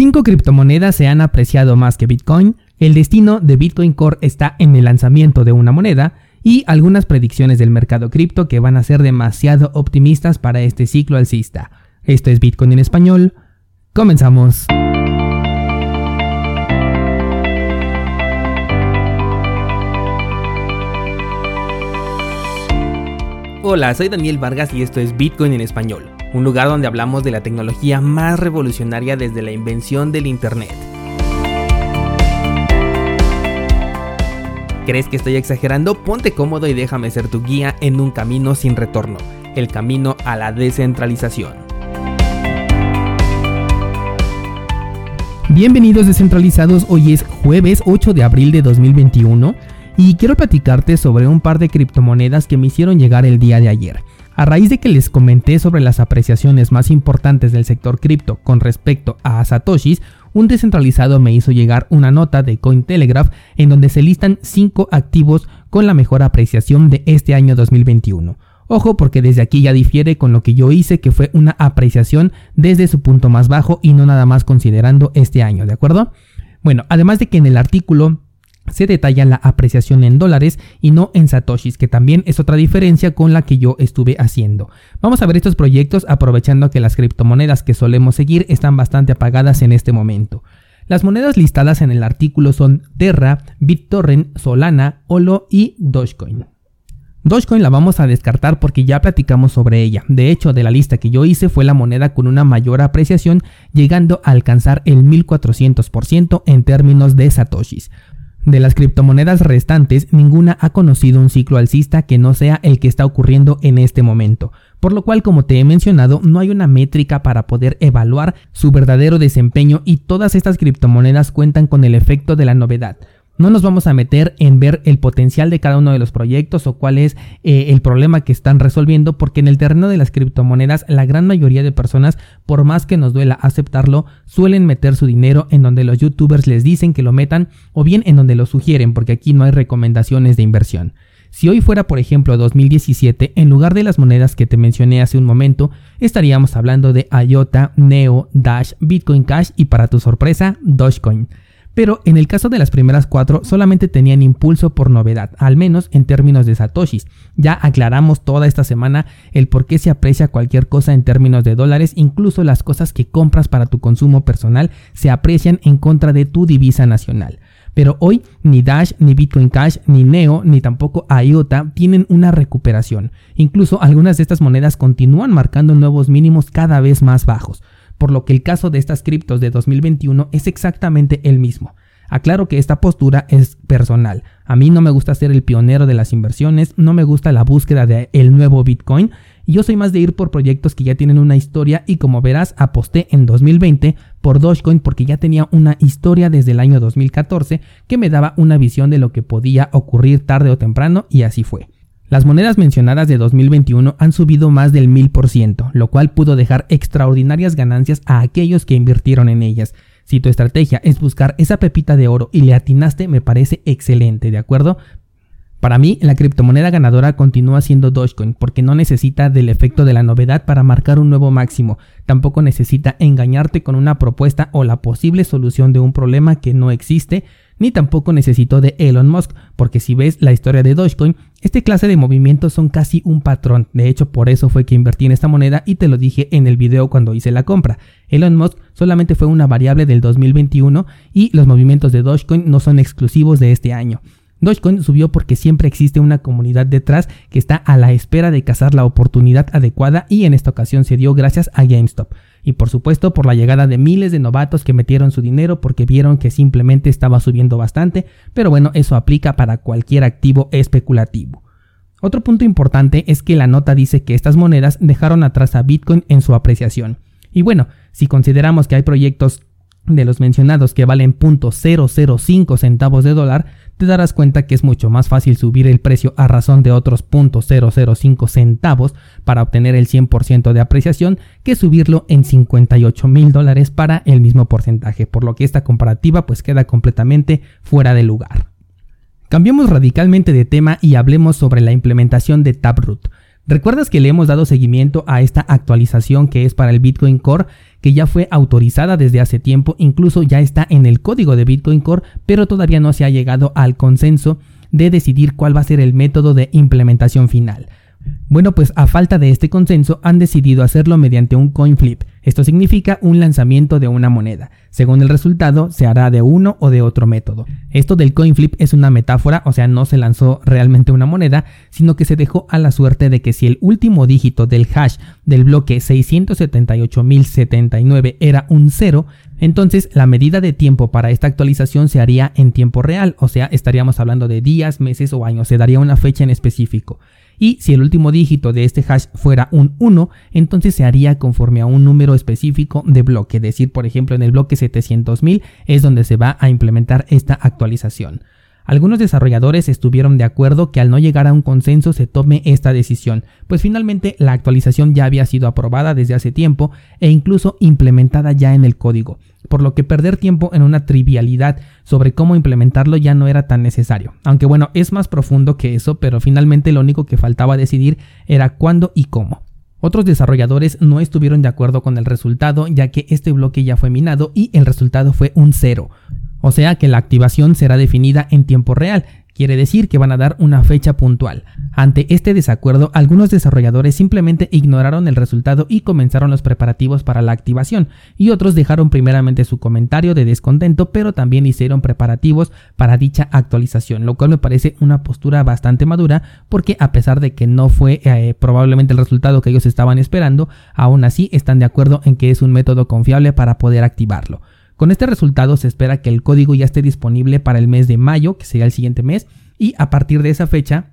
Cinco criptomonedas se han apreciado más que Bitcoin, el destino de Bitcoin Core está en el lanzamiento de una moneda y algunas predicciones del mercado cripto que van a ser demasiado optimistas para este ciclo alcista. Esto es Bitcoin en español. Comenzamos. Hola, soy Daniel Vargas y esto es Bitcoin en español un lugar donde hablamos de la tecnología más revolucionaria desde la invención del Internet. ¿Crees que estoy exagerando? Ponte cómodo y déjame ser tu guía en un camino sin retorno, el camino a la descentralización. Bienvenidos descentralizados, hoy es jueves 8 de abril de 2021 y quiero platicarte sobre un par de criptomonedas que me hicieron llegar el día de ayer. A raíz de que les comenté sobre las apreciaciones más importantes del sector cripto con respecto a Satoshis, un descentralizado me hizo llegar una nota de Cointelegraph en donde se listan 5 activos con la mejor apreciación de este año 2021. Ojo porque desde aquí ya difiere con lo que yo hice que fue una apreciación desde su punto más bajo y no nada más considerando este año, ¿de acuerdo? Bueno, además de que en el artículo se detalla la apreciación en dólares y no en satoshis, que también es otra diferencia con la que yo estuve haciendo. Vamos a ver estos proyectos aprovechando que las criptomonedas que solemos seguir están bastante apagadas en este momento. Las monedas listadas en el artículo son Terra, BitTorrent, Solana, Olo y Dogecoin. Dogecoin la vamos a descartar porque ya platicamos sobre ella. De hecho, de la lista que yo hice fue la moneda con una mayor apreciación, llegando a alcanzar el 1400% en términos de satoshis. De las criptomonedas restantes, ninguna ha conocido un ciclo alcista que no sea el que está ocurriendo en este momento, por lo cual, como te he mencionado, no hay una métrica para poder evaluar su verdadero desempeño y todas estas criptomonedas cuentan con el efecto de la novedad. No nos vamos a meter en ver el potencial de cada uno de los proyectos o cuál es eh, el problema que están resolviendo, porque en el terreno de las criptomonedas la gran mayoría de personas, por más que nos duela aceptarlo, suelen meter su dinero en donde los youtubers les dicen que lo metan o bien en donde lo sugieren, porque aquí no hay recomendaciones de inversión. Si hoy fuera, por ejemplo, 2017, en lugar de las monedas que te mencioné hace un momento, estaríamos hablando de IOTA, Neo, Dash, Bitcoin Cash y para tu sorpresa, Dogecoin pero en el caso de las primeras cuatro solamente tenían impulso por novedad, al menos en términos de satoshis. Ya aclaramos toda esta semana el por qué se aprecia cualquier cosa en términos de dólares, incluso las cosas que compras para tu consumo personal se aprecian en contra de tu divisa nacional. Pero hoy ni Dash, ni Bitcoin Cash, ni Neo, ni tampoco IOTA tienen una recuperación. Incluso algunas de estas monedas continúan marcando nuevos mínimos cada vez más bajos por lo que el caso de estas criptos de 2021 es exactamente el mismo. Aclaro que esta postura es personal. A mí no me gusta ser el pionero de las inversiones, no me gusta la búsqueda de el nuevo Bitcoin. Y yo soy más de ir por proyectos que ya tienen una historia y como verás aposté en 2020 por Dogecoin porque ya tenía una historia desde el año 2014 que me daba una visión de lo que podía ocurrir tarde o temprano y así fue. Las monedas mencionadas de 2021 han subido más del 1000%, lo cual pudo dejar extraordinarias ganancias a aquellos que invirtieron en ellas. Si tu estrategia es buscar esa pepita de oro y le atinaste, me parece excelente, ¿de acuerdo? Para mí, la criptomoneda ganadora continúa siendo Dogecoin porque no necesita del efecto de la novedad para marcar un nuevo máximo, tampoco necesita engañarte con una propuesta o la posible solución de un problema que no existe, ni tampoco necesitó de Elon Musk, porque si ves la historia de Dogecoin, este clase de movimientos son casi un patrón. De hecho, por eso fue que invertí en esta moneda y te lo dije en el video cuando hice la compra. Elon Musk solamente fue una variable del 2021 y los movimientos de Dogecoin no son exclusivos de este año. Dogecoin subió porque siempre existe una comunidad detrás que está a la espera de cazar la oportunidad adecuada y en esta ocasión se dio gracias a GameStop y por supuesto por la llegada de miles de novatos que metieron su dinero porque vieron que simplemente estaba subiendo bastante, pero bueno, eso aplica para cualquier activo especulativo. Otro punto importante es que la nota dice que estas monedas dejaron atrás a Bitcoin en su apreciación. Y bueno, si consideramos que hay proyectos de los mencionados que valen .005 centavos de dólar, te darás cuenta que es mucho más fácil subir el precio a razón de otros .005 centavos para obtener el 100% de apreciación que subirlo en 58 mil dólares para el mismo porcentaje, por lo que esta comparativa pues queda completamente fuera de lugar. Cambiemos radicalmente de tema y hablemos sobre la implementación de Taproot. ¿Recuerdas que le hemos dado seguimiento a esta actualización que es para el Bitcoin Core que ya fue autorizada desde hace tiempo, incluso ya está en el código de Bitcoin Core, pero todavía no se ha llegado al consenso de decidir cuál va a ser el método de implementación final. Bueno, pues a falta de este consenso han decidido hacerlo mediante un coin flip. Esto significa un lanzamiento de una moneda. Según el resultado, se hará de uno o de otro método. Esto del coin flip es una metáfora, o sea, no se lanzó realmente una moneda, sino que se dejó a la suerte de que si el último dígito del hash del bloque 678.079 era un 0, entonces la medida de tiempo para esta actualización se haría en tiempo real, o sea, estaríamos hablando de días, meses o años, se daría una fecha en específico y si el último dígito de este hash fuera un 1, entonces se haría conforme a un número específico de bloque, es decir, por ejemplo en el bloque 700.000 es donde se va a implementar esta actualización. Algunos desarrolladores estuvieron de acuerdo que al no llegar a un consenso se tome esta decisión, pues finalmente la actualización ya había sido aprobada desde hace tiempo e incluso implementada ya en el código por lo que perder tiempo en una trivialidad sobre cómo implementarlo ya no era tan necesario. Aunque bueno, es más profundo que eso, pero finalmente lo único que faltaba decidir era cuándo y cómo. Otros desarrolladores no estuvieron de acuerdo con el resultado ya que este bloque ya fue minado y el resultado fue un cero. O sea que la activación será definida en tiempo real, Quiere decir que van a dar una fecha puntual. Ante este desacuerdo, algunos desarrolladores simplemente ignoraron el resultado y comenzaron los preparativos para la activación, y otros dejaron primeramente su comentario de descontento, pero también hicieron preparativos para dicha actualización, lo cual me parece una postura bastante madura, porque a pesar de que no fue eh, probablemente el resultado que ellos estaban esperando, aún así están de acuerdo en que es un método confiable para poder activarlo. Con este resultado se espera que el código ya esté disponible para el mes de mayo, que sería el siguiente mes, y a partir de esa fecha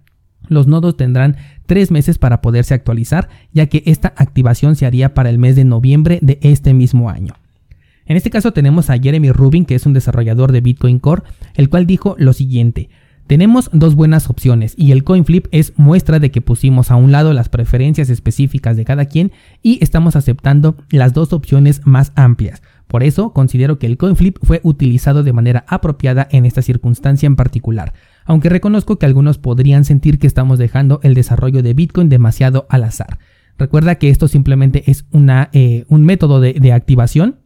los nodos tendrán tres meses para poderse actualizar, ya que esta activación se haría para el mes de noviembre de este mismo año. En este caso tenemos a Jeremy Rubin, que es un desarrollador de Bitcoin Core, el cual dijo lo siguiente. Tenemos dos buenas opciones y el coin flip es muestra de que pusimos a un lado las preferencias específicas de cada quien y estamos aceptando las dos opciones más amplias. Por eso considero que el coin flip fue utilizado de manera apropiada en esta circunstancia en particular, aunque reconozco que algunos podrían sentir que estamos dejando el desarrollo de Bitcoin demasiado al azar. Recuerda que esto simplemente es una, eh, un método de, activación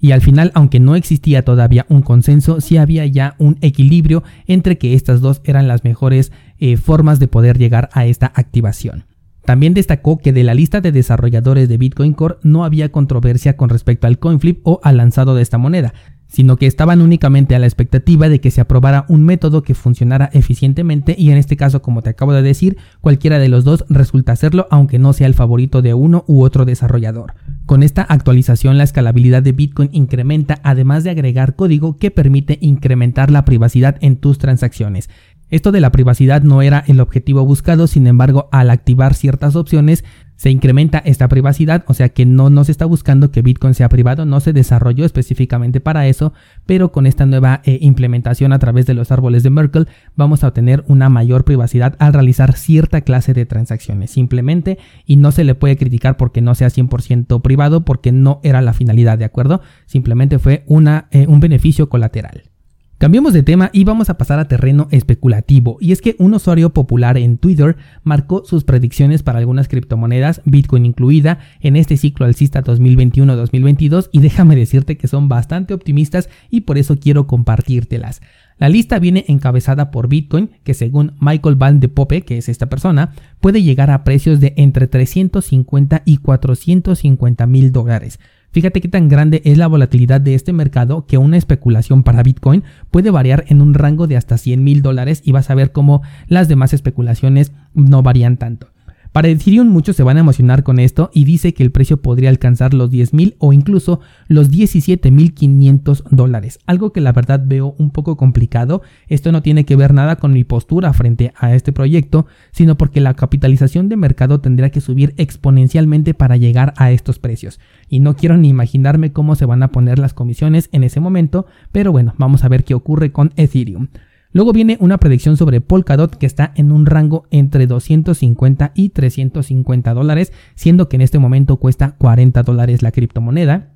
y al final, aunque no existía todavía un consenso, sí había ya un equilibrio entre que estas dos eran las mejores eh, formas de poder llegar a esta activación. También destacó que de la lista de desarrolladores de Bitcoin Core no había controversia con respecto al coinflip o al lanzado de esta moneda, sino que estaban únicamente a la expectativa de que se aprobara un método que funcionara eficientemente y en este caso, como te acabo de decir, cualquiera de los dos resulta serlo aunque no sea el favorito de uno u otro desarrollador. Con esta actualización la escalabilidad de Bitcoin incrementa además de agregar código que permite incrementar la privacidad en tus transacciones. Esto de la privacidad no era el objetivo buscado, sin embargo, al activar ciertas opciones se incrementa esta privacidad, o sea que no nos está buscando que Bitcoin sea privado, no se desarrolló específicamente para eso, pero con esta nueva eh, implementación a través de los árboles de Merkle vamos a obtener una mayor privacidad al realizar cierta clase de transacciones, simplemente, y no se le puede criticar porque no sea 100% privado, porque no era la finalidad, ¿de acuerdo? Simplemente fue una, eh, un beneficio colateral. Cambiemos de tema y vamos a pasar a terreno especulativo, y es que un usuario popular en Twitter marcó sus predicciones para algunas criptomonedas, Bitcoin incluida, en este ciclo alcista 2021-2022 y déjame decirte que son bastante optimistas y por eso quiero compartírtelas. La lista viene encabezada por Bitcoin, que según Michael Van de Pope, que es esta persona, puede llegar a precios de entre 350 y 450 mil dólares. Fíjate qué tan grande es la volatilidad de este mercado que una especulación para Bitcoin puede variar en un rango de hasta 100 mil dólares y vas a ver cómo las demás especulaciones no varían tanto. Para Ethereum muchos se van a emocionar con esto y dice que el precio podría alcanzar los 10.000 o incluso los 17.500 dólares, algo que la verdad veo un poco complicado. Esto no tiene que ver nada con mi postura frente a este proyecto, sino porque la capitalización de mercado tendría que subir exponencialmente para llegar a estos precios. Y no quiero ni imaginarme cómo se van a poner las comisiones en ese momento, pero bueno, vamos a ver qué ocurre con Ethereum. Luego viene una predicción sobre Polkadot que está en un rango entre 250 y 350 dólares, siendo que en este momento cuesta 40 dólares la criptomoneda.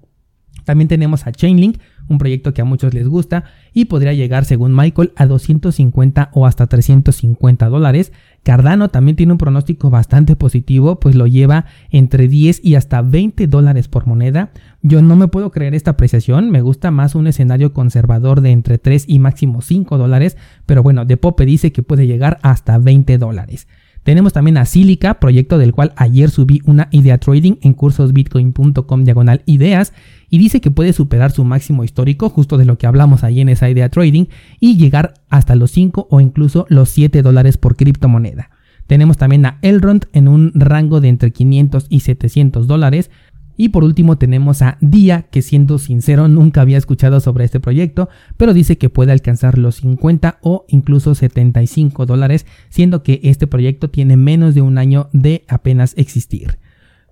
También tenemos a Chainlink, un proyecto que a muchos les gusta y podría llegar, según Michael, a 250 o hasta 350 dólares. Cardano también tiene un pronóstico bastante positivo, pues lo lleva entre 10 y hasta 20 dólares por moneda. Yo no me puedo creer esta apreciación, me gusta más un escenario conservador de entre 3 y máximo 5 dólares, pero bueno, de Pope dice que puede llegar hasta 20 dólares. Tenemos también a Silica, proyecto del cual ayer subí una idea trading en cursosbitcoin.com diagonal ideas y dice que puede superar su máximo histórico, justo de lo que hablamos ahí en esa idea trading, y llegar hasta los 5 o incluso los 7 dólares por criptomoneda. Tenemos también a Elrond en un rango de entre 500 y 700 dólares, y por último tenemos a Dia, que siendo sincero nunca había escuchado sobre este proyecto, pero dice que puede alcanzar los 50 o incluso 75 dólares, siendo que este proyecto tiene menos de un año de apenas existir.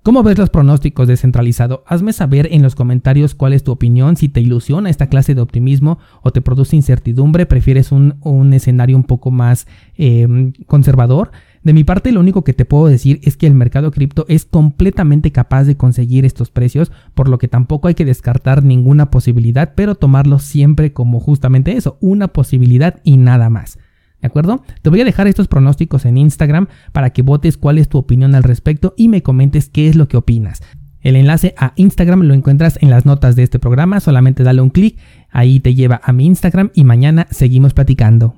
¿Cómo ves los pronósticos descentralizado? Hazme saber en los comentarios cuál es tu opinión, si te ilusiona esta clase de optimismo o te produce incertidumbre, prefieres un, escenario un poco más em, conservador. De mi parte, lo único que te puedo decir es que el mercado cripto es completamente capaz de conseguir estos precios, por lo que tampoco hay que descartar ninguna posibilidad, pero tomarlo siempre como justamente eso, una posibilidad y nada más. ¿De acuerdo? Te voy a dejar estos pronósticos en Instagram para que votes cuál es tu opinión al respecto y me comentes qué es lo que opinas. El enlace a Instagram lo encuentras en las notas de este programa, solamente dale un clic, ahí te lleva a mi Instagram y mañana seguimos platicando.